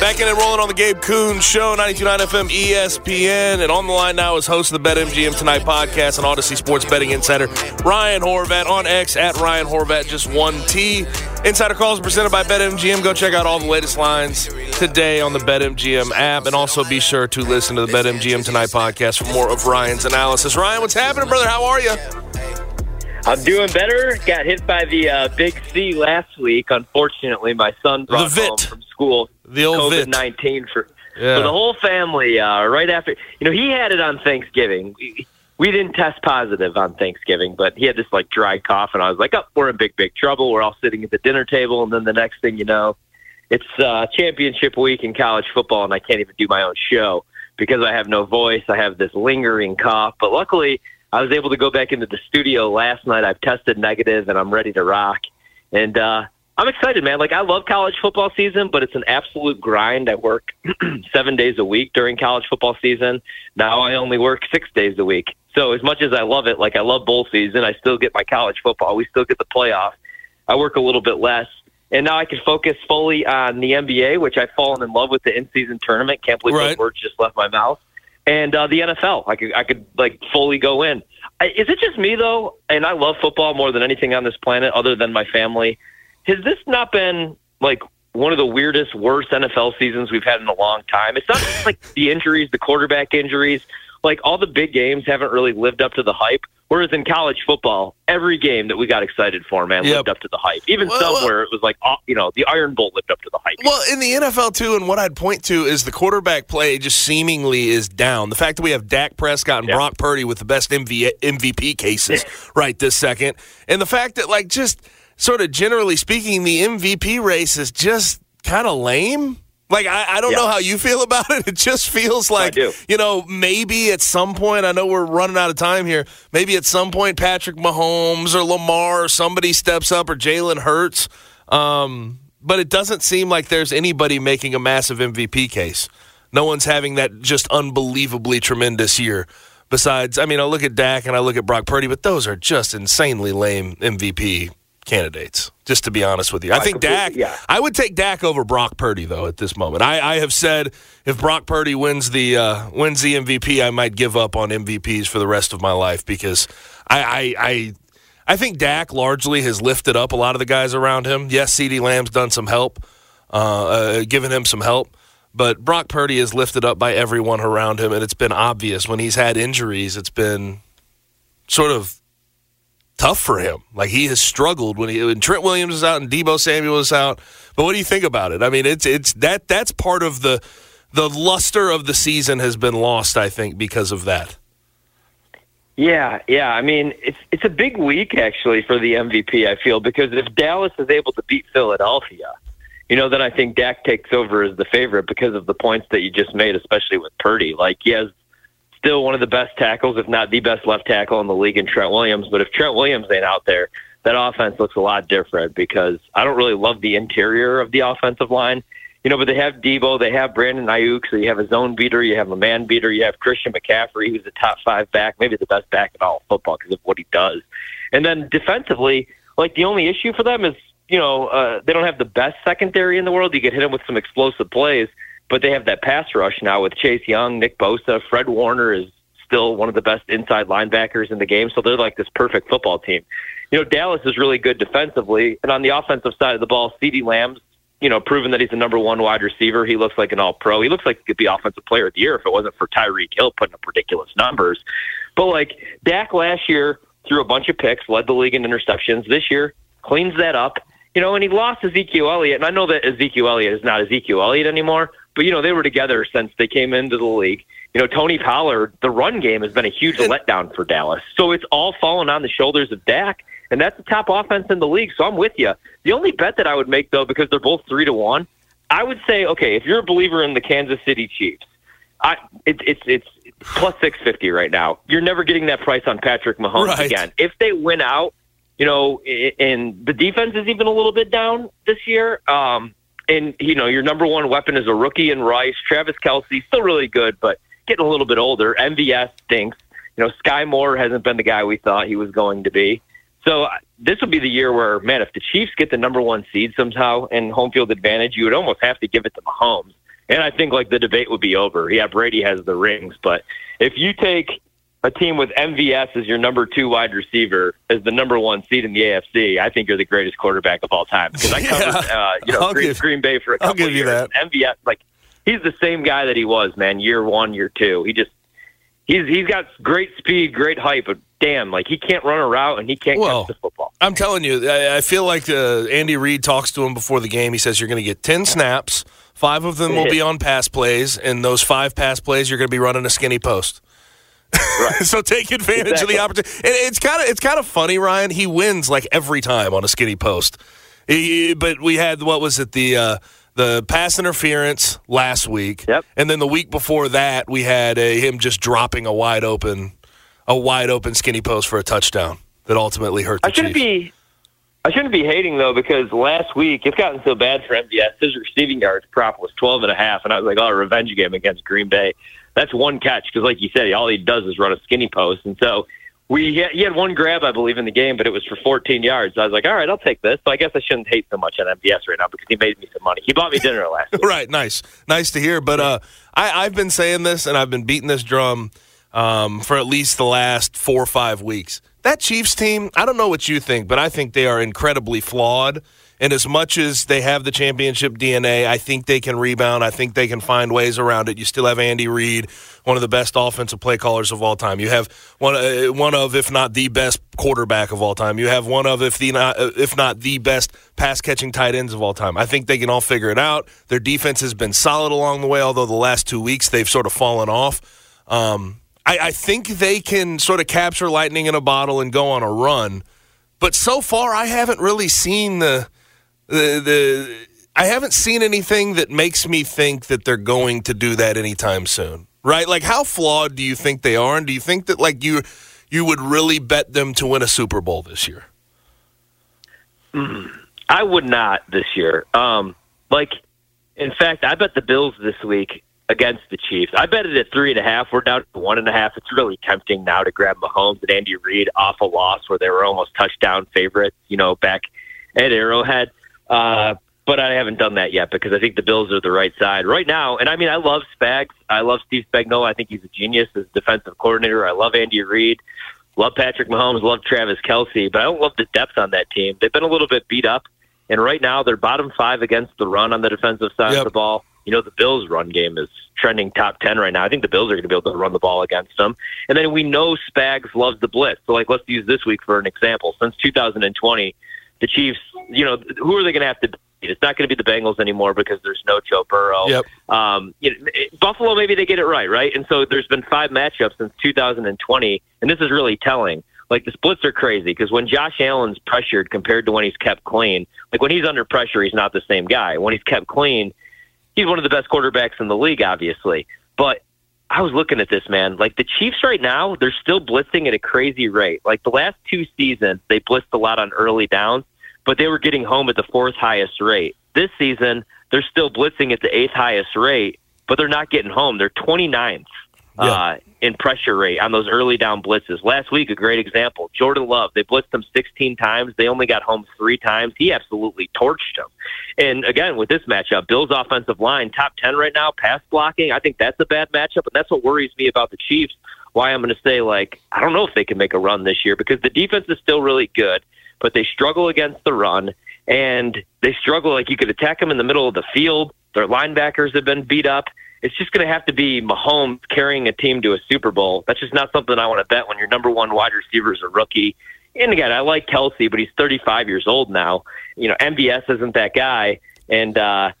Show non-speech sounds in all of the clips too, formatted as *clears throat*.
Back in and rolling on the Gabe Kuhn Show, 92.9 FM ESPN. And on the line now is host of the BetMGM Tonight podcast and Odyssey Sports Betting Insider, Ryan Horvat. On X, at Ryan Horvat, just one T. Insider calls presented by BetMGM. Go check out all the latest lines today on the BetMGM app. And also be sure to listen to the BetMGM Tonight podcast for more of Ryan's analysis. Ryan, what's happening, brother? How are you? I'm doing better. Got hit by the uh, big C last week. Unfortunately, my son brought The home from school The old COVID nineteen for Yeah. for the whole family. Uh, right after, you know, he had it on Thanksgiving. We, we didn't test positive on Thanksgiving, but he had this like dry cough, and I was like, "Oh, we're in big, big trouble." We're all sitting at the dinner table, and then the next thing you know, it's uh, championship week in college football, and I can't even do my own show because I have no voice. I have this lingering cough, but luckily, I was able to go back into the studio last night. I've tested negative, and I'm ready to rock. And uh, I'm excited, man. Like I love college football season, but it's an absolute grind. I work *clears throat* seven days a week during college football season. Now I only work six days a week. So as much as I love it, like I love bowl season, I still get my college football. We still get the playoff. I work a little bit less. And now I can focus fully on the NBA, which I've fallen in love with the in-season tournament. Can't believe Right. those words just left my mouth. And uh, the NFL, I could I could like fully go in. I, is it just me though? And I love football more than anything on this planet, other than my family. Has this not been like one of the weirdest, worst NFL seasons we've had in a long time? It's not just like the injuries, the quarterback injuries. Like all the big games haven't really lived up to the hype. Whereas in college football, every game that we got excited for, man, Yep. lived up to the hype. Even Well, some well- it was like, you know, the Iron Bowl lived up to the hype. Well, in the NFL too, and what I'd point to is the quarterback play just seemingly is down. The fact that we have Dak Prescott and Yeah. Brock Purdy with the best MV- MVP cases right this second, and the fact that like just sort of generally speaking, the MVP race is just kind of lame. Like I, I don't Yeah. know how you feel about it. *laughs* It just feels like you know maybe at some point. I know we're running out of time here. Maybe at some point Patrick Mahomes or Lamar or somebody steps up or Jalen Hurts. Um, but it doesn't seem like there's anybody making a massive MVP case. No one's having that just unbelievably tremendous year. Besides, I mean, I look at Dak and I look at Brock Purdy, but those are just insanely lame MVP candidates. Just to be honest with you, I, think Dak. yeah. I would take Dak over Brock Purdy though at this moment. I, I have said if Brock Purdy wins the uh, wins the MVP, I might give up on MVPs for the rest of my life because I I, I I think Dak largely has lifted up a lot of the guys around him. Yes, CeeDee Lamb's done some help, uh, uh, given him some help, but Brock Purdy is lifted up by everyone around him, and it's been obvious when he's had injuries. It's been sort of tough for him. Like he has struggled when he when Trent Williams is out and Deebo Samuel is out. But what do you think about it? I mean, it's it's that that's part of the the luster of the season has been lost. I think because of that. Yeah, yeah. I mean, it's it's a big week actually for the MVP. I feel because if Dallas is able to beat Philadelphia, you know, then I think Dak takes over as the favorite because of the points that you just made, especially with Purdy. Like he has still one of the best tackles, if not the best left tackle in the league in Trent Williams. But if Trent Williams ain't out there, that offense looks a lot different because I don't really love the interior of the offensive line. You know, but they have Deebo, they have Brandon Aiyuk, so you have a zone beater, you have a man beater, you have Christian McCaffrey, who's a top five back, maybe the best back in all football because of what he does. And then defensively, like the only issue for them is, you know, uh, they don't have the best secondary in the world. You get hit them with some explosive plays, but they have that pass rush now with Chase Young, Nick Bosa, Fred Warner is still one of the best inside linebackers in the game. So they're like this perfect football team. You know, Dallas is really good defensively, and on the offensive side of the ball, CeeDee Lamb's you know, proven that he's the number one wide receiver. He looks like an all pro. He looks like he could be offensive player of the year if it wasn't for Tyreek Hill putting up ridiculous numbers. But like Dak last year threw a bunch of picks, led the league in interceptions. This year cleans that up. You know, and he lost Ezekiel Elliott. And I know that Ezekiel Elliott is not Ezekiel Elliott anymore, but you know, they were together since they came into the league. You know, Tony Pollard, the run game has been a huge letdown for Dallas. So it's all fallen on the shoulders of Dak and that's the top offense in the league. So I'm with you. The only bet that I would make though, because they're both three to one, I would say, okay, if you're a believer in the Kansas City Chiefs, I it, it's it's plus six fifty right now. You're never getting that price on Patrick Mahomes right. again. If they win out, you know, and the defense is even a little bit down this year. Um, and you know, your number one weapon is a rookie in Rice. Travis Kelce still really good, but getting a little bit older. MVS stinks. You know, Skyy Moore hasn't been the guy we thought he was going to be. So uh, this will be the year where, man, if the Chiefs get the number one seed somehow and home field advantage, you would almost have to give it to Mahomes. And I think like the debate would be over. Yeah, Brady has the rings, but if you take a team with MVS as your number two wide receiver as the number one seed in the AFC, I think you're the greatest quarterback of all time because I *laughs* covered yeah, uh, you know Green, give, Green, Bay for a couple I'll give of years. You that. MVS like he's the same guy that he was, man. Year one, year two, he just he's he's got great speed, great height, but damn, like he can't run a route and he can't well, catch the football. I'm telling you, I, I feel like uh, Andy Reid talks to him before the game. He says you're going to get ten snaps, five of them will be *laughs* on pass plays, and those five pass plays you're going to be running a skinny post. Right. *laughs* so take advantage exactly. of the opportunity. And it's kind of it's kind of funny, Ryan. He wins like every time on a skinny post. He, but we had what was it the uh, the pass interference last week, yep. and then the week before that we had a, him just dropping a wide open a wide open skinny post for a touchdown that ultimately hurt the I shouldn't Chiefs. be I shouldn't be hating though because last week it's gotten so bad for MVS. His receiving yards prop was twelve and a half, and I was like, oh, revenge game against Green Bay. That's one catch because, like you said, all he does is run a skinny post, and so we he had, one grab, I believe, in the game, but it was for 14 yards. I was like, all right, I'll take this. So I guess I shouldn't hate so much on MVS right now because he made me some money. He bought me dinner last *laughs* week. right, nice, nice to hear. But uh, I, I've been saying this and I've been beating this drum um, for at least the last four or five weeks. That Chiefs team, I don't know what you think, but I think they are incredibly flawed. And as much as they have the championship DNA, I think they can rebound. I think they can find ways around it. You still have Andy Reid, one of the best offensive play callers of all time. You have one, uh, one of, if not the best quarterback of all time. You have one of, if the not, uh, if not the best pass catching tight ends of all time. I think they can all figure it out. Their defense has been solid along the way, although the last two weeks they've sort of fallen off. Um, I, I think they can sort of capture lightning in a bottle and go on a run. But so far, I haven't really seen the the the I haven't seen anything that makes me think that they're going to do that anytime soon. Right? Like how flawed do you think they are and do you think that like you you would really bet them to win a Super Bowl this year? I would not this year. Um like in fact, I bet the Bills this week against the Chiefs. I bet it at three and a half. We're down to one and a half. It's really tempting now to grab Mahomes and Andy Reid off a loss where they were almost touchdown favorites, you know, back at Arrowhead. Uh, but I haven't done that yet because I think the Bills are the right side right now. And I mean, I love Spags. I love Steve Spagnuolo. I think he's a genius as defensive coordinator. I love Andy Reid. Love Patrick Mahomes. Love Travis Kelce. But I don't love the depth on that team. They've been a little bit beat up. And right now, they're bottom five against the run on the defensive side yep. of the ball. You know, the Bills' run game is trending top 10 right now. I think the Bills are going to be able to run the ball against them. And then we know Spags loves the blitz. So, like, let's use this week for an example. Since 2020, the Chiefs, you know, who are they going to have to beat? It's not going to be the Bengals anymore because there's no Joe Burrow. Yep. Um, you know, Buffalo, maybe they get it right, right? And so there's been five matchups since 2020, and this is really telling. Like the splits are crazy because when Josh Allen's pressured compared to when he's kept clean, like when he's under pressure, he's not the same guy. When he's kept clean, he's one of the best quarterbacks in the league, obviously. But I was looking at this man. Like the Chiefs right now, they're still blitzing at a crazy rate. Like the last two seasons, they blitzed a lot on early downs, but they were getting home at the fourth highest rate. This season, they're still blitzing at the eighth highest rate, but they're not getting home. They're 29th yeah. uh, in pressure rate on those early down blitzes. Last week, a great example. Jordan Love, they blitzed him 16 times. They only got home three times. He absolutely torched him. And again, with this matchup, Bill's offensive line, top 10 right now, pass blocking. I think that's a bad matchup, and that's what worries me about the Chiefs why I'm going to say like I don't know if they can make a run this year because the defense is still really good, but they struggle against the run and they struggle like you could attack them in the middle of the field. Their linebackers have been beat up. It's just going to have to be Mahomes carrying a team to a Super Bowl. That's just not something I want to bet when your number one wide receiver is a rookie. And again, I like Kelce, but he's 35 years old now. You know, MVS isn't that guy. And uh,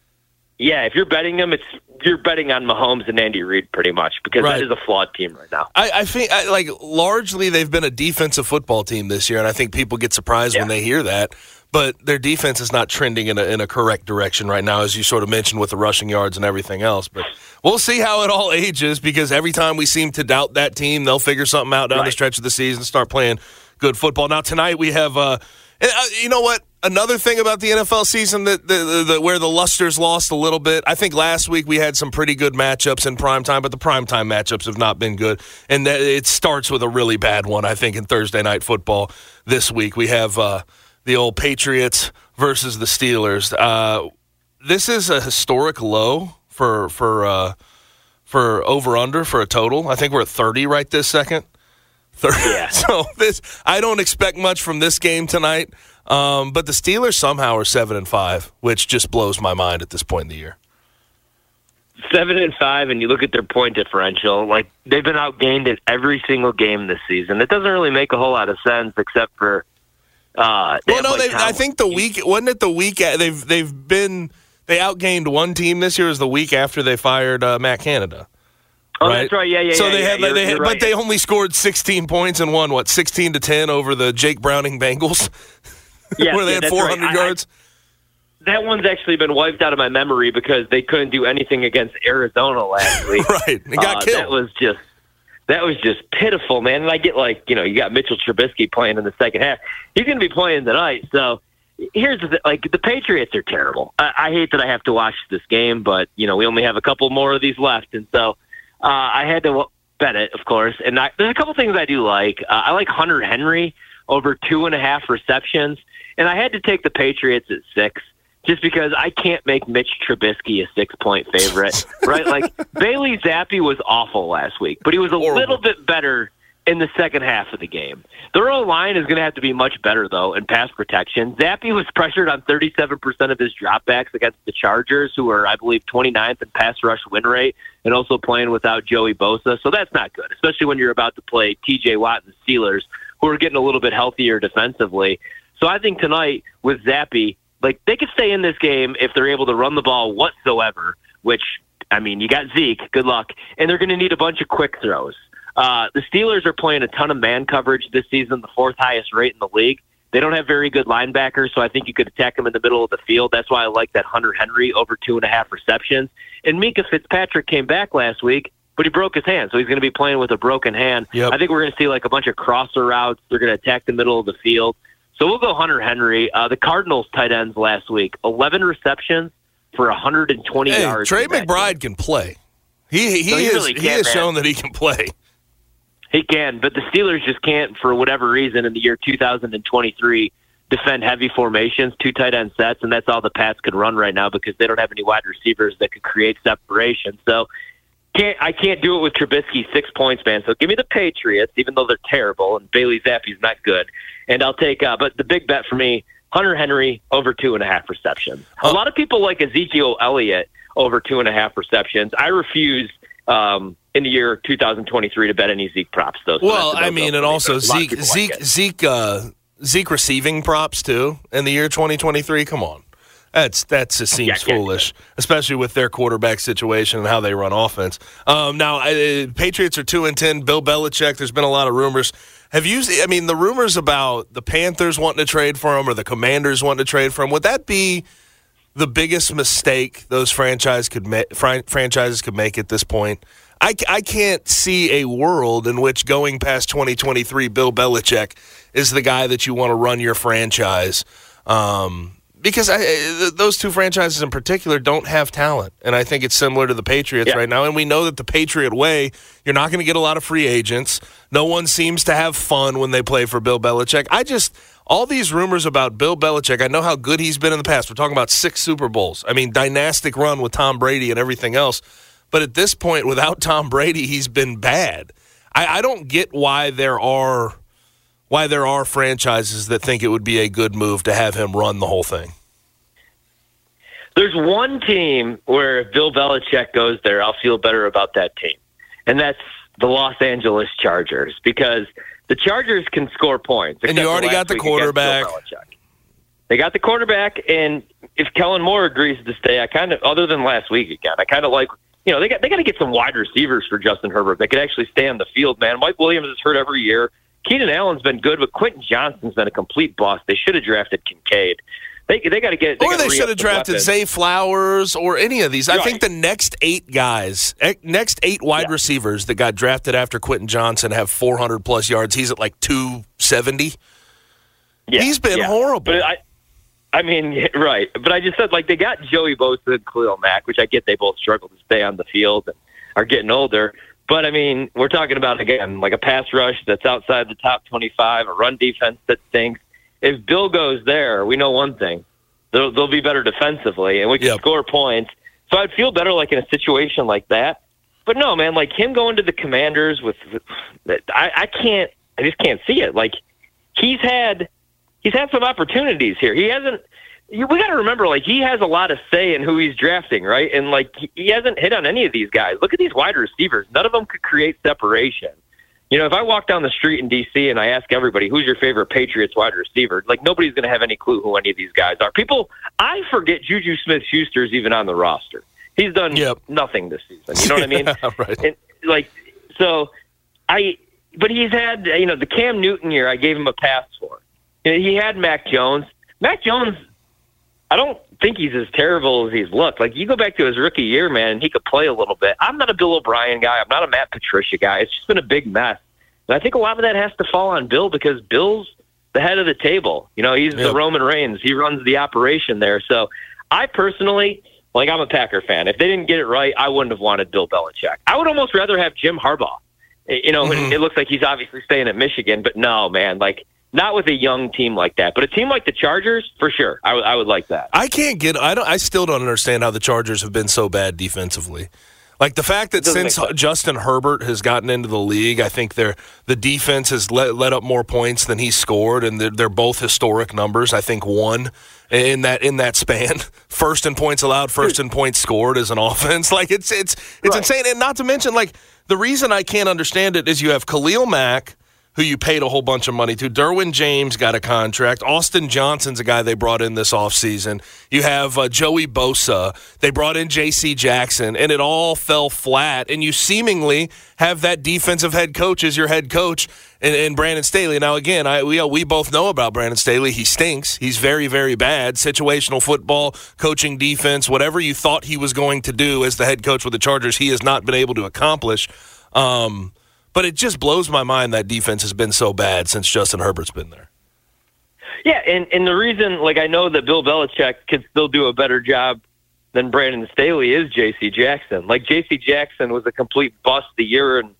yeah, if you're betting them, it's you're betting on Mahomes and Andy Reid pretty much because right. that is a flawed team right now. I, I think I, like largely they've been a defensive football team this year, and I think people get surprised yeah. when they hear that. But their defense is not trending in a, in a correct direction right now, as you sort of mentioned with the rushing yards and everything else. But we'll see how it all *laughs* ages because every time we seem to doubt that team, they'll figure something out down right. the stretch of the season and start playing good football. Now tonight we have, uh, uh you know what? another thing about the NFL season that the, the, the, where the luster's lost a little bit. I think last week we had some pretty good matchups in prime time, but the prime time matchups have not been good, and it starts with a really bad one. I think in Thursday night football this week we have uh, the old Patriots versus the Steelers. Uh, this is a historic low for for uh, for over under for a total. I think we're at thirty right this second. 30. Yeah. *laughs* So this I don't expect much from this game tonight. Um, but the Steelers somehow are seven and five, which just blows my mind at this point in the year. Seven and five, and you look at their point differential. Like they've been outgained in every single game this season. It doesn't really make a whole lot of sense, except for. Uh, well, no, they, I think the week wasn't it the week they've they've been they outgained one team this year. Is the week after they fired uh, Matt Canada. Oh, right? that's right. Yeah, yeah. So yeah, they yeah, had, you're, they had, but they only scored 16 points and won what 16 to 10 over the Jake Browning Bengals. *laughs* Yeah, where they yeah, had 400 right. yards. I, that one's actually been wiped out of my memory because they couldn't do anything against Arizona last *laughs* week. right, they got uh, killed. That was just that was just pitiful, man. And I get like you know you got Mitchell Trubisky playing in the second half. He's going to be playing tonight, so. Here's the like the Patriots are terrible. I, I hate that I have to watch this game, but you know we only have a couple more of these left, and so uh, I had to bet it, of course. And I, there's a couple things I do like. Uh, I like Hunter Henry over two and a half receptions. And I had to take the Patriots at six just because I can't make Mitch Trubisky a six point favorite, *laughs* right? Like Bailey Zappe was awful last week, but he was a Horrible. little bit better in the second half of the game. The O line is going to have to be much better though in pass protection. Zappe was pressured on 37% of his dropbacks against the Chargers, who are, I believe, 29th in pass rush win rate, and also playing without Joey Bosa. So that's not good, especially when you're about to play T.J. Watt and the Steelers, who are getting a little bit healthier defensively. So I think tonight with Zappe, like they could stay in this game if they're able to run the ball whatsoever. Which I mean, you got Zeke. Good luck, and they're going to need a bunch of quick throws. Uh, the Steelers are playing a ton of man coverage this season, the fourth highest rate in the league. They don't have very good linebackers, so I think you could attack them in the middle of the field. That's why I like that Hunter Henry over two and a half receptions. And Minkah Fitzpatrick came back last week, but he broke his hand, so he's going to be playing with a broken hand. Yep. I think we're going to see like a bunch of crosser routes. They're going to attack the middle of the field. So we'll go Hunter Henry. Uh, the Cardinals tight ends last week, 11 receptions for 120 hey, yards. Trey McBride can play. He he, he, is, really he has shown that he can play. He can, but the Steelers just can't, for whatever reason, in the year 2023, defend heavy formations, two tight end sets, and that's all the Pats could run right now because they don't have any wide receivers that could create separation. So can't I can't do it with Trubisky six points, man. So give me the Patriots, even though they're terrible, and Bailey Zappe's not good. And I'll take, uh, but the big bet for me, Hunter Henry over two and a half receptions. A lot of people like Ezekiel Elliott over two and a half receptions. I refuse um, in the year 2023 to bet any Zeke props. Though. So well, I mean, and also Zeke, Zeke, like Zeke, uh, Zeke receiving props too in the year 2023. Come on. That's that just seems yeah, foolish, especially with their quarterback situation and how they run offense. Um, now, uh, Patriots are two and ten. Bill Belichick. There's been a lot of rumors. Have you? I mean, the rumors about the Panthers wanting to trade for him or the Commanders wanting to trade for him. Would that be the biggest mistake those franchise could ma- franchises could make at this point? I, I can't see a world in which going past 2023, Bill Belichick is the guy that you want to run your franchise. Um, because I, those two franchises in particular don't have talent, and I think it's similar to the Patriots yeah. right now. And we know that the Patriot way, you're not going to get a lot of free agents. No one seems to have fun when they play for Bill Belichick. I just all these rumors about Bill Belichick. I know how good he's been in the past. We're talking about six Super Bowls. I mean, dynastic run with Tom Brady and everything else. But at this point, without Tom Brady, he's been bad. I, I don't get why there are why there are franchises that think it would be a good move to have him run the whole thing. There's one team where if Bill Belichick goes there, I'll feel better about that team, and that's the Los Angeles Chargers because the Chargers can score points. And you already got the quarterback. They got the quarterback, and if Kellen Moore agrees to stay, I kind of, other than last week again, I kind of like, you know, they got they got to get some wide receivers for Justin Herbert that could actually stay on the field. Man, Mike Williams is hurt every year. Keenan Allen's been good, but Quentin Johnson's been a complete bust. They should have drafted Kincaid. They they got to get. They or they should have drafted Zay Flowers or any of these. Right. I think the next eight guys, eh, next eight wide yeah. receivers that got drafted after Quentin Johnson have 400 plus yards. He's at like 270. Yeah, he's been yeah. horrible. But I, I mean, *laughs* right. But I just said like they got Joey Bosa and Khalil Mack, which I get they both struggle to stay on the field and are getting older. But I mean, we're talking about again like a pass rush that's outside the top 25, a run defense that stinks if Bill goes there, we know one thing: they'll, they'll be better defensively, and we can yep. score points. So I'd feel better like in a situation like that. But no, man, like him going to the Commanders with, with I, I can't, I just can't see it. Like he's had, he's had some opportunities here. He hasn't. We got to remember, like he has a lot of say in who he's drafting, right? And like he hasn't hit on any of these guys. Look at these wide receivers; none of them could create separation. You know, if I walk down the street in D.C. and I ask everybody, who's your favorite Patriots wide receiver? Like, nobody's going to have any clue who any of these guys are. People, I forget Juju Smith Schuster's even on the roster. He's done yep. nothing this season. You know what I mean? *laughs* right. And, like, so I, but he's had, you know, the Cam Newton year, I gave him a pass for. You know, he had Mac Jones. Mac Jones, I don't think he's as terrible as he's looked. Like, you go back to his rookie year, man, and he could play a little bit. I'm not a Bill O'Brien guy. I'm not a Matt Patricia guy. It's just been a big mess. And I think a lot of that has to fall on Bill because Bill's the head of the table. You know, he's yep. the Roman Reigns. He runs the operation there. So I personally, like, I'm a Packer fan. If they didn't get it right, I wouldn't have wanted Bill Belichick. I would almost rather have Jim Harbaugh. You know, mm-hmm. it looks like he's obviously staying at Michigan, but no, man, like not with a young team like that, but a team like the Chargers, for sure, I, w- I would like that. I can't get. I don't. I still don't understand how the Chargers have been so bad defensively. Like the fact that since Justin Herbert has gotten into the league, I think they the defense has let, let up more points than he scored, and they're, they're, both historic numbers. I think one in that in that span, *laughs* first in points allowed, first in points scored as an *laughs* offense. Like it's it's it's right. insane, and not to mention like the reason I can't understand it is you have Khalil Mack who you paid a whole bunch of money to. Derwin James got a contract. Austin Johnson's a guy they brought in this offseason. You have uh, Joey Bosa. They brought in J.C. Jackson, and it all fell flat. And you seemingly have that defensive head coach as your head coach and, and Brandon Staley. Now, again, I, we, we both know about Brandon Staley. He stinks. He's very, very bad. Situational football, coaching defense, whatever you thought he was going to do as the head coach with the Chargers, he has not been able to accomplish. Um, but it just blows my mind that defense has been so bad since Justin Herbert's been there. Yeah, and and the reason, like, I know that Bill Belichick could still do a better job than Brandon Staley is J.C. Jackson. Like J.C. Jackson was a complete bust the year and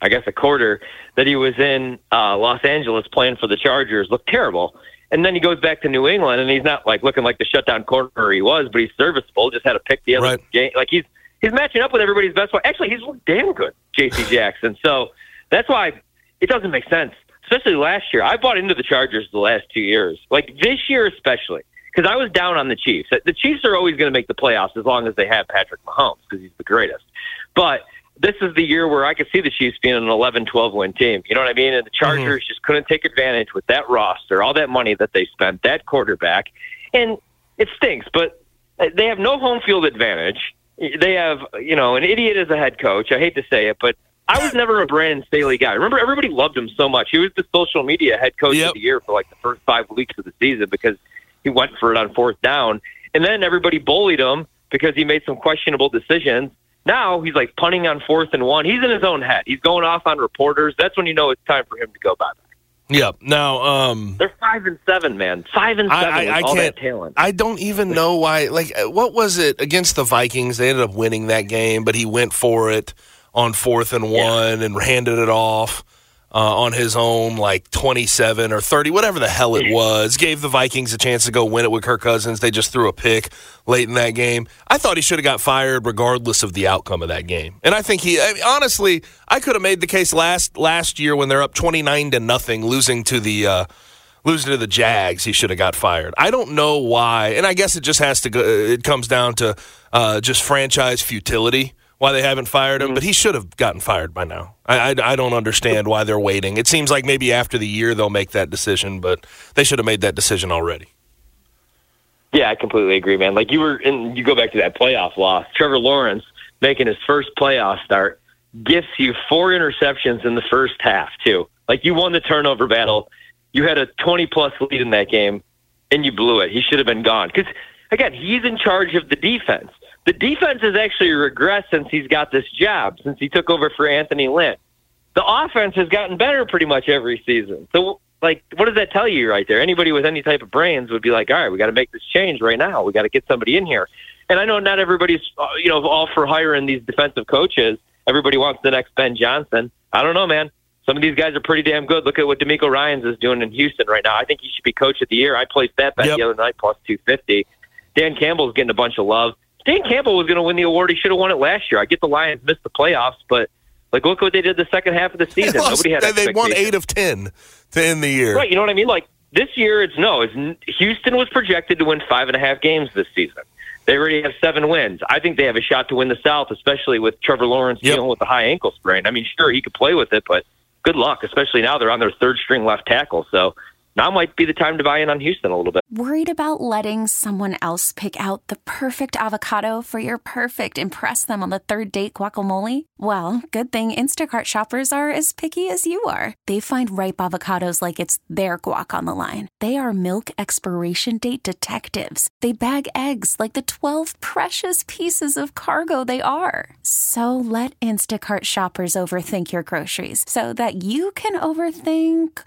I guess a quarter that he was in uh, Los Angeles playing for the Chargers. Looked terrible. And then he goes back to New England, and he's not like looking like the shutdown corner he was, but he's serviceable. Just had to pick the other right. game. Like he's he's matching up with everybody's best player. Actually, he's looked damn good, J.C. Jackson. So that's why it doesn't make sense, especially last year. I bought into the Chargers the last two years, like this year especially, because I was down on the Chiefs. The Chiefs are always going to make the playoffs as long as they have Patrick Mahomes because he's the greatest. But this is the year where I could see the Chiefs being an 11, 12 win team. You know what I mean? And the Chargers mm-hmm. just couldn't take advantage with that roster, all that money that they spent, that quarterback. And it stinks, but they have no home field advantage. They have, you know, an idiot as a head coach. I hate to say it, but I was never a Brandon Staley guy. Remember, everybody loved him so much. He was the social media head coach yep. of the year for like the first five weeks of the season because he went for it on fourth down, and then everybody bullied him because he made some questionable decisions. Now he's like punting on fourth and one. He's in his own head. He's going off on reporters. That's when you know it's time for him to go bye bye. Yeah. Now, um, they're five and seven, man. Five and seven. I, I, I all can't, that talent. I don't even know why. Like, what was it against the Vikings? They ended up winning that game, but he went for it on fourth and one yeah. and handed it off. Uh, on his own, like 27 or 30, whatever the hell it was. Gave the Vikings a chance to go win it with Kirk Cousins. They just threw a pick late in that game. I thought he should have got fired regardless of the outcome of that game. And I think he, I mean, honestly, I could have made the case last last year when they're up 29 to nothing, losing to the. Uh, losing to the Jags, he should have got fired. I don't know why, and I guess it just has to go. It comes down to uh, just franchise futility why they haven't fired him, mm-hmm. but he should have gotten fired by now. I, I, I, don't understand why they're waiting. It seems like maybe after the year they'll make that decision, but they should have made that decision already. Yeah, I completely agree, man. Like you were, and you go back to that playoff loss. Trevor Lawrence making his first playoff start gifts you four interceptions in the first half too. Like you won the turnover battle, you had a twenty plus lead in that game, and you blew it. He should have been gone because again, he's in charge of the defense. The defense has actually regressed since he's got this job, since he took over for Anthony Lynn. The offense has gotten better pretty much every season. So, like, what does that tell you right there? Anybody with any type of brains would be like, all right, we got to make this change right now. We got to get somebody in here. And I know not everybody's, uh, you know, all for hiring these defensive coaches. Everybody wants the next Ben Johnson. I don't know, man. Some of these guys are pretty damn good. Look at what DeMeco Ryans is doing in Houston right now. I think he should be coach of the year. I placed that bet yep. the other night plus 250. Dan Campbell's getting a bunch of love. Dan Campbell was going to win the award. He should have won it last year. I get the Lions missed the playoffs, but like look what they did the second half of the *laughs* season. They lost, Nobody had they won eight of ten to end the year. Right. You know what I mean? Like this year, it's no. It's Houston was projected to win five and a half games this season. They already have seven wins. I think they have a shot to win the South, especially with Trevor Lawrence yep. dealing with the high ankle sprain. I mean, sure he could play with it, but good luck, especially now they're on their third string left tackle. So now might be the time to buy in on Houston a little bit. Worried about letting someone else pick out the perfect avocado for your perfect impress them on the third date guacamole? Well, good thing Instacart shoppers are as picky as you are. They find ripe avocados like it's their guac on the line. They are milk expiration date detectives. They bag eggs like the 12 precious pieces of cargo they are. So let Instacart shoppers overthink your groceries so that you can overthink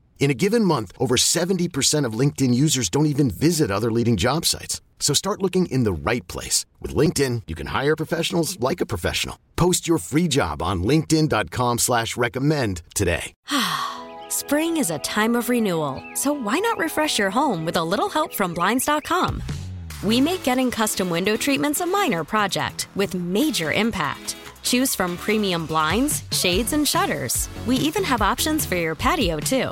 In a given month, over 70% of LinkedIn users don't even visit other leading job sites. So start looking in the right place. With LinkedIn, you can hire professionals like a professional. Post your free job on linkedin.com slash recommend today. *sighs* Spring is a time of renewal, so why not refresh your home with a little help from Blinds.com? We make getting custom window treatments a minor project with major impact. Choose from premium blinds, shades, and shutters. We even have options for your patio, too.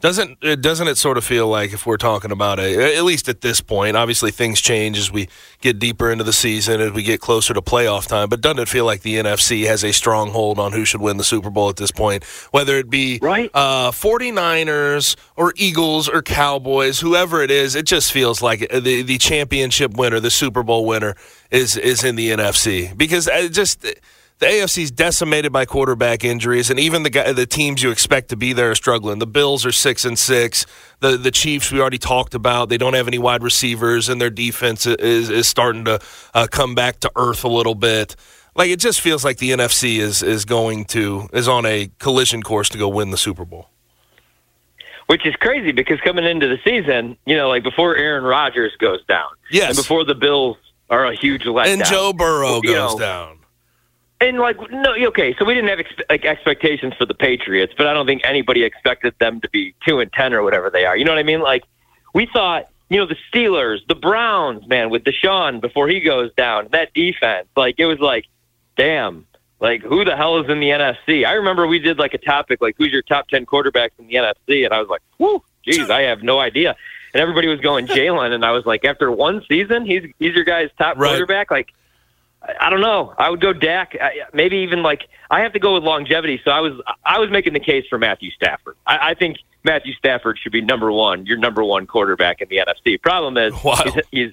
Doesn't it doesn't it sort of feel like if we're talking about a at least at this point, obviously things change as we get deeper into the season as we get closer to playoff time, but doesn't it feel like the NFC has a strong hold on who should win the Super Bowl at this point, whether it be right. uh 49ers or Eagles or Cowboys, whoever it is, it just feels like the the championship winner, the Super Bowl winner is is in the NFC because it just the AFC is decimated by quarterback injuries, and even the the teams you expect to be there are struggling. The Bills are six and six. The the Chiefs we already talked about. They don't have any wide receivers, and their defense is is starting to uh, come back to earth a little bit. Like it just feels like the NFC is is going to is on a collision course to go win the Super Bowl. Which is crazy because coming into the season, you know, like before Aaron Rodgers goes down, yes, and before the Bills are a huge letdown, and Joe Burrow goes know, down and like no, okay, so we didn't have ex- like expectations for the Patriots, but I don't think anybody expected them to be two and ten or whatever they are. You know what I mean? Like we thought you know, the Steelers, the Browns, man, with Deshaun before he goes down, that defense, like it was like, damn, like who the hell is in the NFC? I remember we did like a topic like who's your top ten quarterbacks in the NFC, and I was like, whoo, geez, I have no idea. And everybody was going Jalen, and I was like, after one season, he's he's your guy's top Right. quarterback. Like, I- don't know. I would go Dak. Maybe even like I have to go with longevity. So I was I was making the case for Matthew Stafford. I, I think Matthew Stafford should be number one. Your number one quarterback in the NFC. Problem is Wow. he's, he's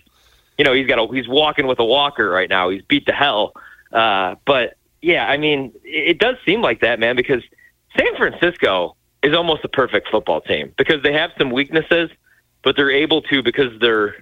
you know he's got a he's walking with a walker right now. He's beat to hell. Uh, but yeah, I mean it, it does seem like that, man, because San Francisco is almost a perfect football team because they have some weaknesses, but they're able to because they're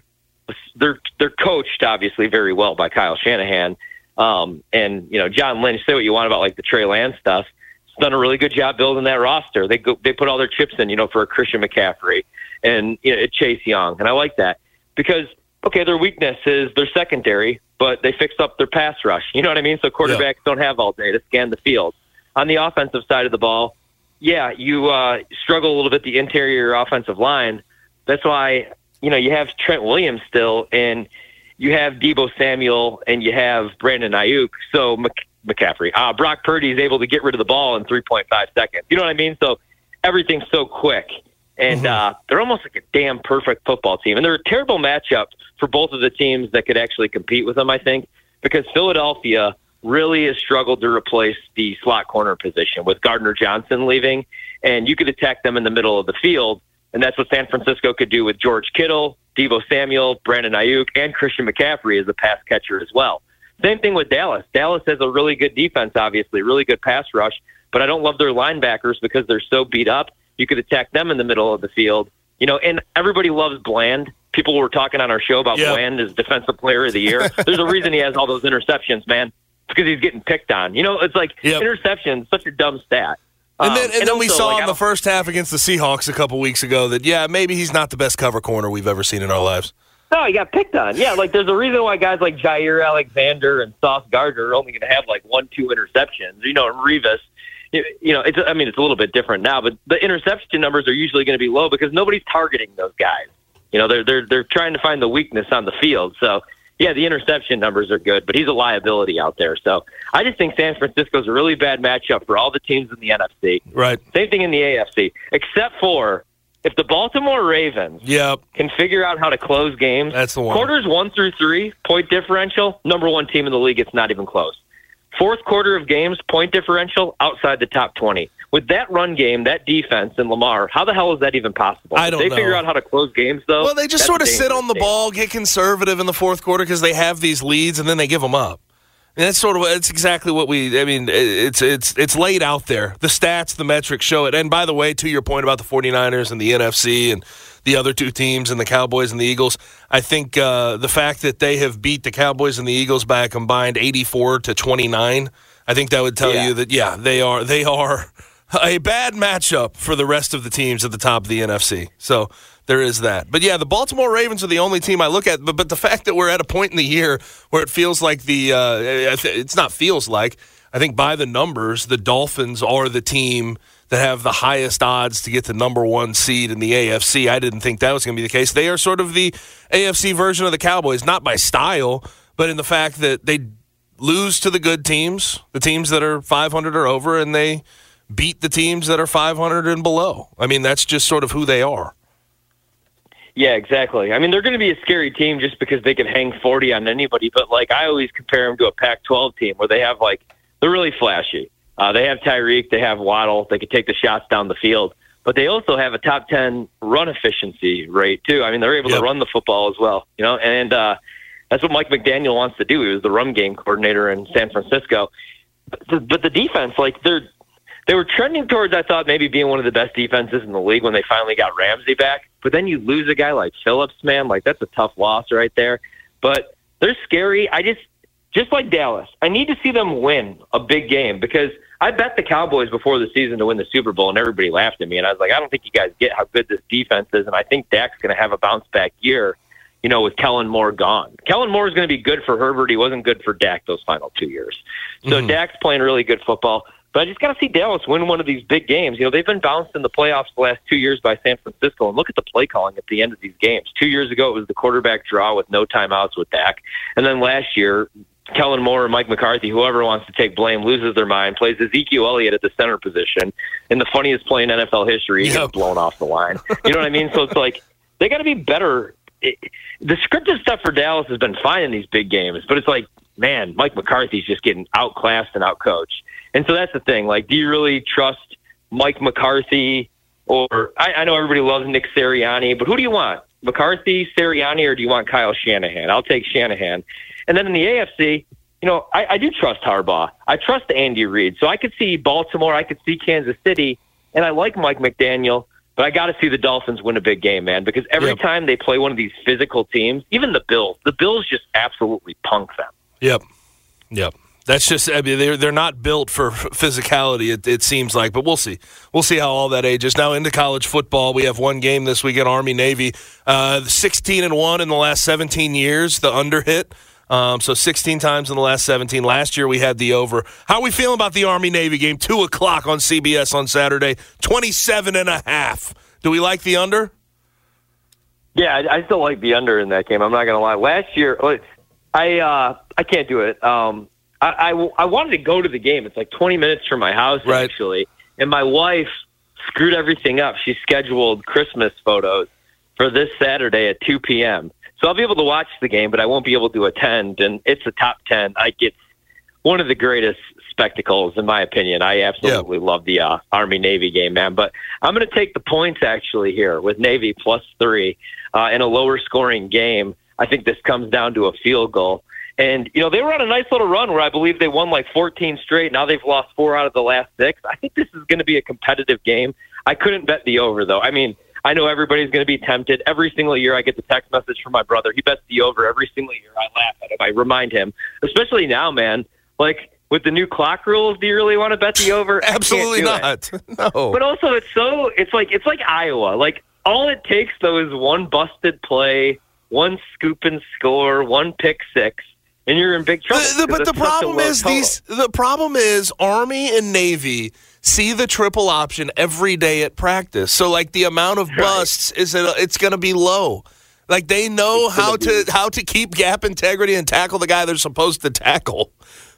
they're they're coached obviously very well by Kyle Shanahan. Um, and you know John Lynch. Say what you want about like the Trey Lance stuff. He's done a really good job building that roster. They go they put all their chips in, you know, for a Christian McCaffrey and you know, Chase Young, and I like that because okay, their weakness is their secondary, but they fixed up their pass rush. You know what I mean? So quarterbacks don't have all day to scan the field. On the offensive side of the ball, yeah, you uh, struggle a little bit the interior offensive line. That's why you know you have Trent Williams still, and you have Deebo Samuel, and you have Brandon Aiyuk. So Mc- McCaffrey, uh, Brock Purdy is able to get rid of the ball in 3.5 seconds. You know what I mean? So everything's so quick, and uh, they're almost like a damn perfect football team. And they're a terrible matchup for both of the teams that could actually compete with them. I think because Philadelphia really has struggled to replace the slot corner position with Gardner Johnson leaving, and you could attack them in the middle of the field, and that's what San Francisco could do with George Kittle, Deebo Samuel, Brandon Aiyuk, and Christian McCaffrey as a pass catcher as well. Same thing with Dallas. Dallas has a really good defense, obviously, really good pass rush, but I don't love their linebackers because they're so beat up. You could attack them in the middle of the field, you know, and everybody loves Bland. People were talking on our show about Yeah. Bland as defensive player of the year. There's a reason he has all those interceptions, man. It's because he's getting picked on. You know, it's like Yep. interceptions, such a dumb stat. And Um, then, and then we saw like, in the first half against the Seahawks a couple weeks ago that yeah, maybe he's not the best cover corner we've ever seen in our lives. No, he got picked on. Yeah, like there's a reason why guys like Jaire Alexander and Sauce Gardner are only going to have like one, two interceptions. You know, and Revis. You you know, it's. I mean, it's a little bit different now, but the interception numbers are usually going to be low because nobody's targeting those guys. You know, they're they're they're trying to find the weakness on the field. So yeah, the interception numbers are good, but he's a liability out there. So I just think San Francisco's a really bad matchup for all the teams in the NFC. Right. Same thing in the AFC, except for if the Baltimore Ravens Yep. can figure out how to close games. That's the one. Quarters one through three, point differential, number one team in the league. It's not even close. Fourth quarter of games, point differential, outside the top 20. With that run game, that defense, and Lamar, how the hell is that even possible? I don't they know. figure out how to close games, though. Well, they just sort of sit on the ball, get conservative in the fourth quarter because they have these leads, and then they give them up. And that's sort of it's exactly what we. I mean, it's it's it's laid out there. The stats, the metrics show it. And by the way, to your point about the 49ers and the NFC and the other two teams and the Cowboys and the Eagles, I think uh, the fact that they have beat the Cowboys and the Eagles by a combined 84 to 29, I think that would tell Yeah. you that yeah, they are they are a bad matchup for the rest of the teams at the top of the NFC. So there is that. But yeah, the Baltimore Ravens are the only team I look at. But but the fact that we're at a point in the year where it feels like the uh, it's not feels like I think by the numbers the Dolphins are the team that have the highest odds to get the number one seed in the AFC. I didn't think that was going to be the case. They are sort of the AFC version of the Cowboys, not by style, but in the fact that they lose to the good teams, the teams that are 500 or over, and they beat the teams that are 500 and below. I mean, that's just sort of who they are. Yeah, exactly. I mean, they're going to be a scary team just because they can hang 40 on anybody. But, like, I always compare them to a Pac 12 team where they have, like, they're really flashy. Uh, they have Tyreek, they have Waddle, they can take the shots down the field. But they also have a top 10 run efficiency rate, too. I mean, they're able Yep. to run the football as well, you know, and uh, that's what Mike McDaniel wants to do. He was the run game coordinator in San Francisco. But the, but the defense, like, they're they were trending towards I thought maybe being one of the best defenses in the league when they finally got Ramsey back. But then you lose a guy like Phillips, man, like that's a tough loss right there. But they're scary. I just just like Dallas, I need to see them win a big game because I bet the Cowboys before the season to win the Super Bowl and everybody laughed at me and I was like, I don't think you guys get how good this defense is and I think Dak's gonna have a bounce back year, you know, with Kellen Moore gone. Kellen Moore is gonna be good for Herbert. He wasn't good for Dak those final two years. So mm-hmm. Dak's playing really good football. But I just got to see Dallas win one of these big games. You know, they've been bounced in the playoffs the last two years by San Francisco, and look at the play calling at the end of these games. Two years ago, it was the quarterback draw with no timeouts with Dak, and then last year, Kellen Moore or Mike McCarthy, whoever wants to take blame, loses their mind, plays Ezekiel Elliott at the center position in the funniest play in NFL history, yep. gets blown off the line. You know what I mean? So it's like they got to be better. It, the scripted stuff for Dallas has been fine in these big games, but it's like, man, Mike McCarthy's just getting outclassed and outcoached. And so that's the thing. Like, do you really trust Mike McCarthy? Or I, I know everybody loves Nick Sirianni, but who do you want? McCarthy, Sirianni, or do you want Kyle Shanahan? I'll take Shanahan. And then in the AFC, you know, I, I do trust Harbaugh. I trust Andy Reid. So I could see Baltimore. I could see Kansas City. And I like Mike McDaniel. But I got to see the Dolphins win a big game, man, because every yep. time they play one of these physical teams, even the Bills, the Bills just absolutely punk them. Yep. Yep. That's just I mean they're they're not built for physicality. It, it, seems like, but we'll see. We'll see how all that ages. Now into college football, we have one game this weekend: Army Navy, uh, sixteen and one in the last seventeen years. The under hit. Um, so 16 times in the last 17. Last year we had the over. How are we feeling about the Army Navy game? Two o'clock on CBS on Saturday. 27 and a half. Do we like the under? Yeah, I, I still like the under in that game. I'm not going to lie. Last year, I uh, I can't do it. Um, I, I, I wanted to go to the game. It's like 20 minutes from my house, right. actually. And my wife screwed everything up. She scheduled Christmas photos for this Saturday at 2 p.m. So I'll be able to watch the game, but I won't be able to attend. And it's a top 10. I get one of the greatest spectacles, in my opinion. I absolutely yeah. love the uh, Army Navy game, man. But I'm going to take the points actually here with Navy plus three uh, in a lower scoring game. I think this comes down to a field goal. And, you know, they were on a nice little run where I believe they won like 14 straight. Now they've lost four out of the last six. I think this is going to be a competitive game. I couldn't bet the over, though. I mean, I know everybody's going to be tempted. Every single year I get the text message from my brother. He bets the over every single year. I laugh at him. I remind him, especially now, man. Like, with the new clock rules, do you really want to bet the over? *laughs* Absolutely not. It. *laughs* No. But also, it's so it's like it's like Iowa. Like all it takes though is one busted play, one scoop and score, one pick six, and you're in big trouble. The, the, but the problem is total. these. The problem is Army and Navy see the triple option every day at practice. So like the amount of *laughs* busts right. is it, it's going to be low. Like they know how to be. how to keep gap integrity and tackle the guy they're supposed to tackle.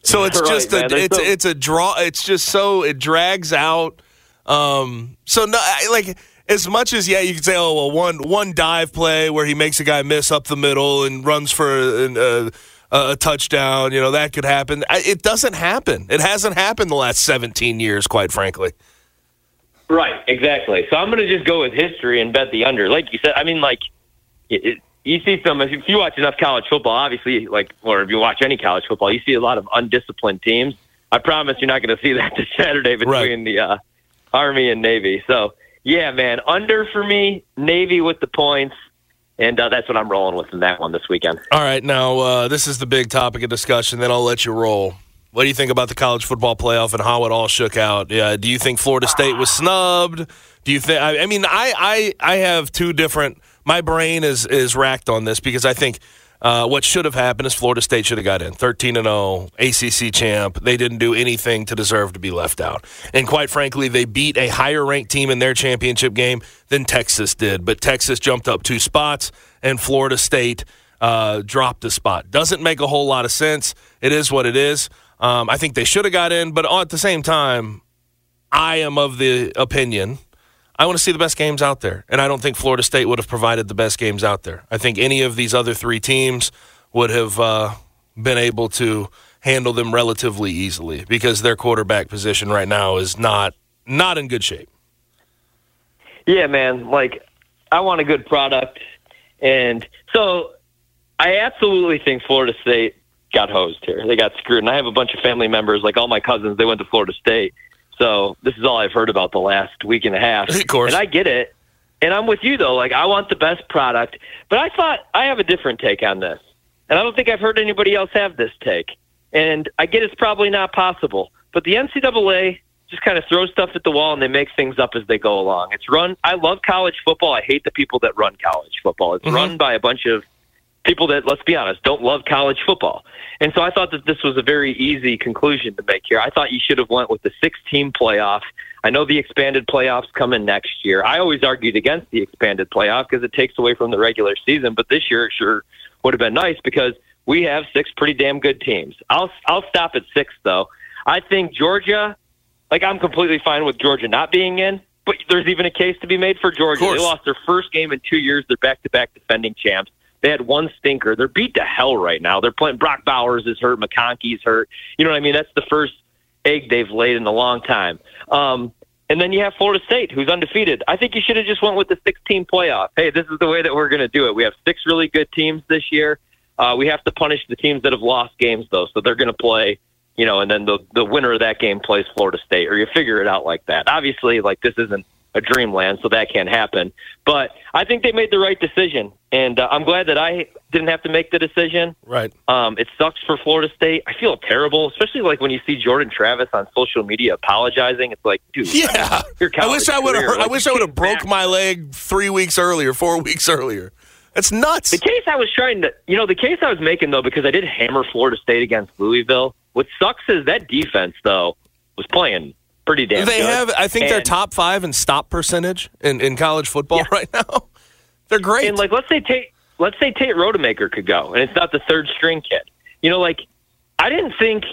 So it's right, just man. a it's it's a draw. It's just so it drags out. Um. So no, like as much as yeah, you could say, oh well, one one dive play where he makes a guy miss up the middle and runs for an, uh, a touchdown. You know, that could happen. It doesn't happen. It hasn't happened the last 17 years, quite frankly. Right, exactly. So I'm going to just go with history and bet the under. Like you said, I mean, like, it, it, you see some, if you watch enough college football, obviously, like, or if you watch any college football, you see a lot of undisciplined teams. I promise you're not going to see *laughs* that this Saturday between right. the uh, Army and Navy. So, yeah, man, under for me, Navy with the points. And uh, that's what I'm rolling with in that one this weekend. All right, now uh, this is the big topic of discussion. Then I'll let you roll. What do you think about the college football playoff and how it all shook out? Do you think Florida State was snubbed? Do you think? I, I mean, I, I I have two different. My brain is is racked on this because I think uh, what should have happened is Florida State should have got in 13 and 0, ACC champ. They didn't do anything to deserve to be left out. And quite frankly, they beat a higher ranked team in their championship game than Texas did. But Texas jumped up two spots, and Florida State uh, dropped a spot. Doesn't make a whole lot of sense. It is what it is. Um, I think they should have got in, but at the same time, I am of the opinion I want to see the best games out there. And I don't think Florida State would have provided the best games out there. I think any of these other three teams would have uh, been able to handle them relatively easily because their quarterback position right now is not not in good shape. Yeah, man. Like I want a good product, and so I absolutely think Florida State got hosed here. They got screwed, and I have a bunch of family members, like all my cousins. They went to Florida State, so this is all I've heard about the last week and a half. Of course. And I get it. And I'm with you though. Like I want the best product, but I thought I have a different take on this. And I don't think I've heard anybody else have this take. And I get it's probably not possible, but the NCAA just kind of throws stuff at the wall and they make things up as they go along. It's run. I love college football. I hate the people that run college football. It's mm-hmm. run by a bunch of people that, let's be honest, don't love college football. And so I thought that this was a very easy conclusion to make here. I thought you should have went with the six-team playoff. I know the expanded playoffs come in next year. I always argued against the expanded playoff because it takes away from the regular season. But this year, it sure would have been nice because we have six pretty damn good teams. I'll I'll stop at six though. I think Georgia, like I'm completely fine with Georgia not being in, but there's even a case to be made for Georgia. They lost their first game in two years. They're back-to-back defending champs. They had one stinker. They're beat to hell right now. They're playing. Brock Bowers is hurt. McConkey's hurt. You know what I mean? That's the first egg they've laid in a long time. Um, and then you have Florida State, who's undefeated. I think you should have just went with the 16 playoff. Hey, this is the way that we're going to do it. We have six really good teams this year. Uh, we have to punish the teams that have lost games, though, so they're going to play. You know, and then the the winner of that game plays Florida State, or you figure it out like that. Obviously, like this isn't a dreamland, so that can't happen. But I think they made the right decision, and uh, I'm glad that I didn't have to make the decision. Right. Um, it sucks for Florida State. I feel terrible, especially like when you see Jordan Travis on social media apologizing. It's like, dude, Yeah. I wish I would have. career, I wish I would have broke back. my leg three weeks earlier, four *laughs* weeks earlier. That's nuts. The case I was trying to, you know, the case I was making though, because I did hammer Florida State against Louisville. What sucks is that defense though was playing pretty damn. They good. have. I think they're top five in stop percentage in, in college football right now. *laughs* They're great. And like, let's say Tate, let's say Tate Rodemaker could go, and it's not the third string kid. You know, like I didn't think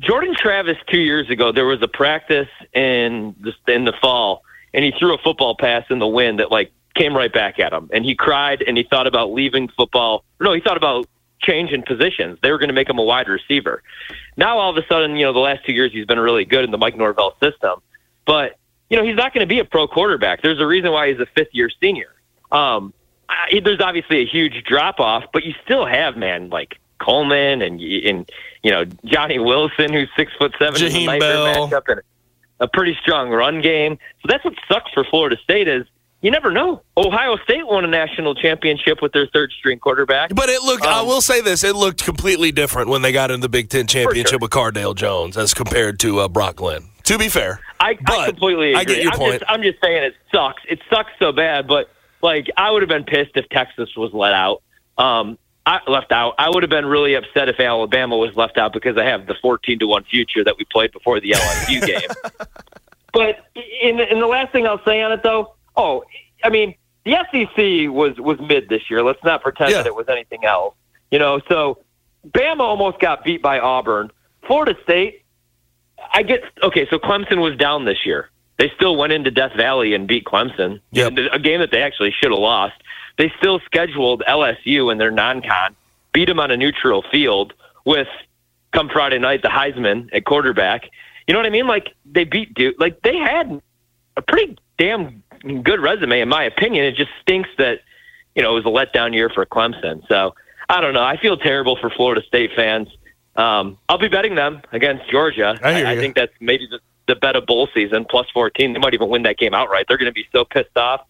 Jordan Travis two years ago. There was a practice in the in the fall, and he threw a football pass in the wind that like came right back at him, and he cried and he thought about leaving football. No, he thought about changing positions. They were going to make him a wide receiver. Now all of a sudden, you know, the last two years he's been really good in the Mike Norvell system, but you know he's not going to be a pro quarterback. There's a reason why he's a fifth year senior. Um, I, there's obviously a huge drop off, but you still have man like Coleman and and you know Johnny Wilson, who's six foot seven, is a Jaheim nightmare Bell. matchup and a pretty strong run game. So that's what sucks for Florida State is you never know. Ohio State won a national championship with their third string quarterback. But it looked. I Um, will say this: it looked completely different when they got in the Big Ten championship sure. with Cardale Jones as compared to uh, Brock Glenn. To be fair, I, I completely agree. I get your am point. Just, I'm just saying it sucks. It sucks so bad, but like I would have been pissed if Texas was let out. Um, I left out. I would have been really upset if Alabama was left out because I have the 14 to one future that we played before the LSU game. *laughs* But in in the last thing I'll say on it though, oh, I mean the SEC was was mid this year. Let's not pretend Yeah. that it was anything else. You know, so Bama almost got beat by Auburn. Florida State, I get okay. So Clemson was down this year. They still went into Death Valley and beat Clemson. Yep. a game that they actually should have lost. They still scheduled LSU in their non-con, beat them on a neutral field with come Friday night the Heisman at quarterback. You know what I mean? Like they beat Duke. Like they had a pretty damn good resume, in my opinion. It just stinks that you know it was a letdown year for Clemson. So I don't know. I feel terrible for Florida State fans. Um, I'll be betting them against Georgia. I hear you. think that's maybe the, the bet of bowl season plus 14. They might even win that game outright. They're going to be so pissed off.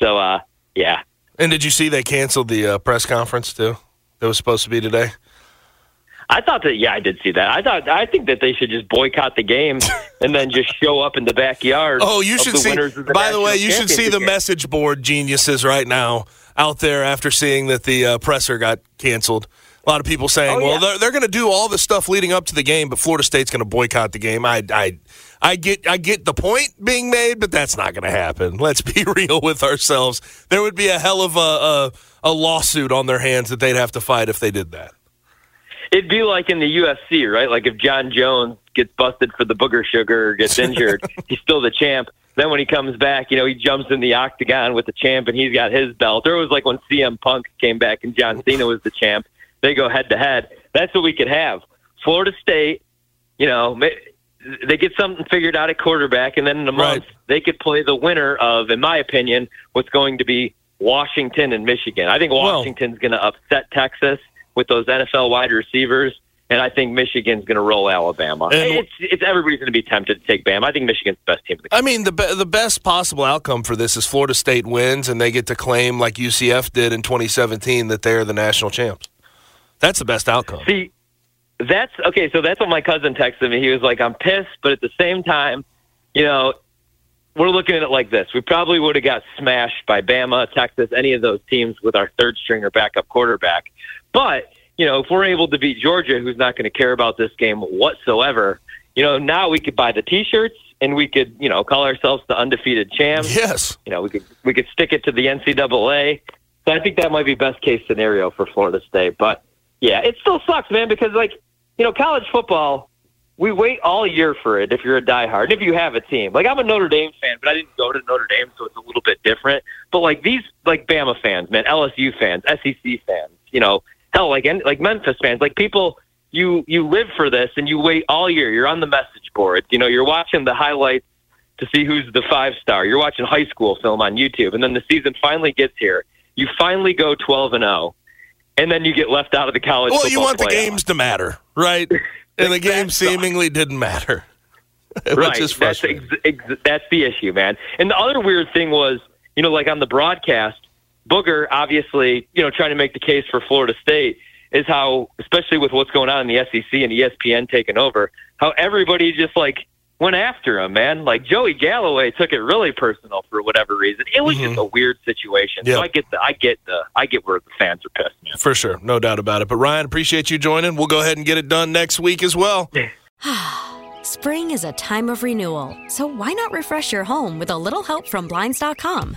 So uh, yeah, and did you see they canceled the uh, press conference too? That was supposed to be today. I thought that. Yeah, I did see that. I thought. I think that they should just boycott the game *laughs* and then just show up in the backyard. Oh, you of should the see. winners of the by the way, you should see the game. message board geniuses right now out there after seeing that the uh, presser got canceled. A lot of people saying, Oh, "Well, yeah. they're, they're going to do all the stuff leading up to the game, but Florida State's going to boycott the game." I, I, I get, I get the point being made, but that's not going to happen. Let's *laughs* be real with ourselves. There would be a hell of a, a a lawsuit on their hands that they'd have to fight if they did that. It'd be like in the UFC, right? Like if Jon Jones gets busted for the booger sugar or gets injured, *laughs* he's still the champ. Then when he comes back, you know, he jumps in the octagon with the champ and he's got his belt. Or it was like when CM Punk came back and John Cena was the champ. They go head to head. That's what we could have. Florida State, you know, they get something figured out at quarterback, and then in a month Right. they could play the winner of, in my opinion, what's going to be Washington and Michigan. I think Well- Washington's going to upset Texas with those NFL wide receivers, and I think Michigan's going to roll Alabama. And- it's, it's everybody's going to be tempted to take Bama. I think Michigan's the best team the I mean, the be- the best possible outcome for this is Florida State wins and they get to claim, like UCF did in 2017, that they're the national champs. That's the best outcome. See, that's okay. So that's what my cousin texted me. He was like, "I'm pissed, but at the same time, you know, we're looking at it like this: we probably would have got smashed by Bama, Texas, any of those teams with our third stringer backup quarterback. But you know, if we're able to beat Georgia, who's not going to care about this game whatsoever, you know, now we could buy the T-shirts and we could, you know, call ourselves the undefeated champs. Yes. You know, we could we could stick it to the NCAA. So I think that might be best case scenario for Florida State. But yeah, it still sucks, man, because like you know, college football, we wait all year for it if you're a diehard, and if you have a team. Like I'm a Notre Dame fan, but I didn't go to Notre Dame, so it's a little bit different. But like these, like Bama fans, man, LSU fans, SEC fans, you know, hell, like like Memphis fans, like people. You you live for this and you wait all year. You're on the message boards. You know, you're watching the highlights to see who's the five star. You're watching high school film on YouTube, and then the season finally gets here. You finally go 12 and 0, and then you get left out of the college. Well, you want playoff. the games to matter, right? *laughs* and the game seemingly didn't matter, *laughs* right? that's ex- ex- that's the issue, man. And the other weird thing was, you know, like on the broadcast, Booger obviously, you know, trying to make the case for Florida State is how, especially with what's going on in the SEC and ESPN taking over, how everybody just like went after him, man. Like Joey Galloway took it really personal for whatever reason. It was just mm-hmm. a weird situation. Yeah. So I get the, I get the, I get where the fans are pissed, man. For sure, no doubt about it. But Ryan, appreciate you joining. We'll go ahead and get it done next week as well. *sighs* Spring is a time of renewal, so why not refresh your home with a little help from Blinds.com?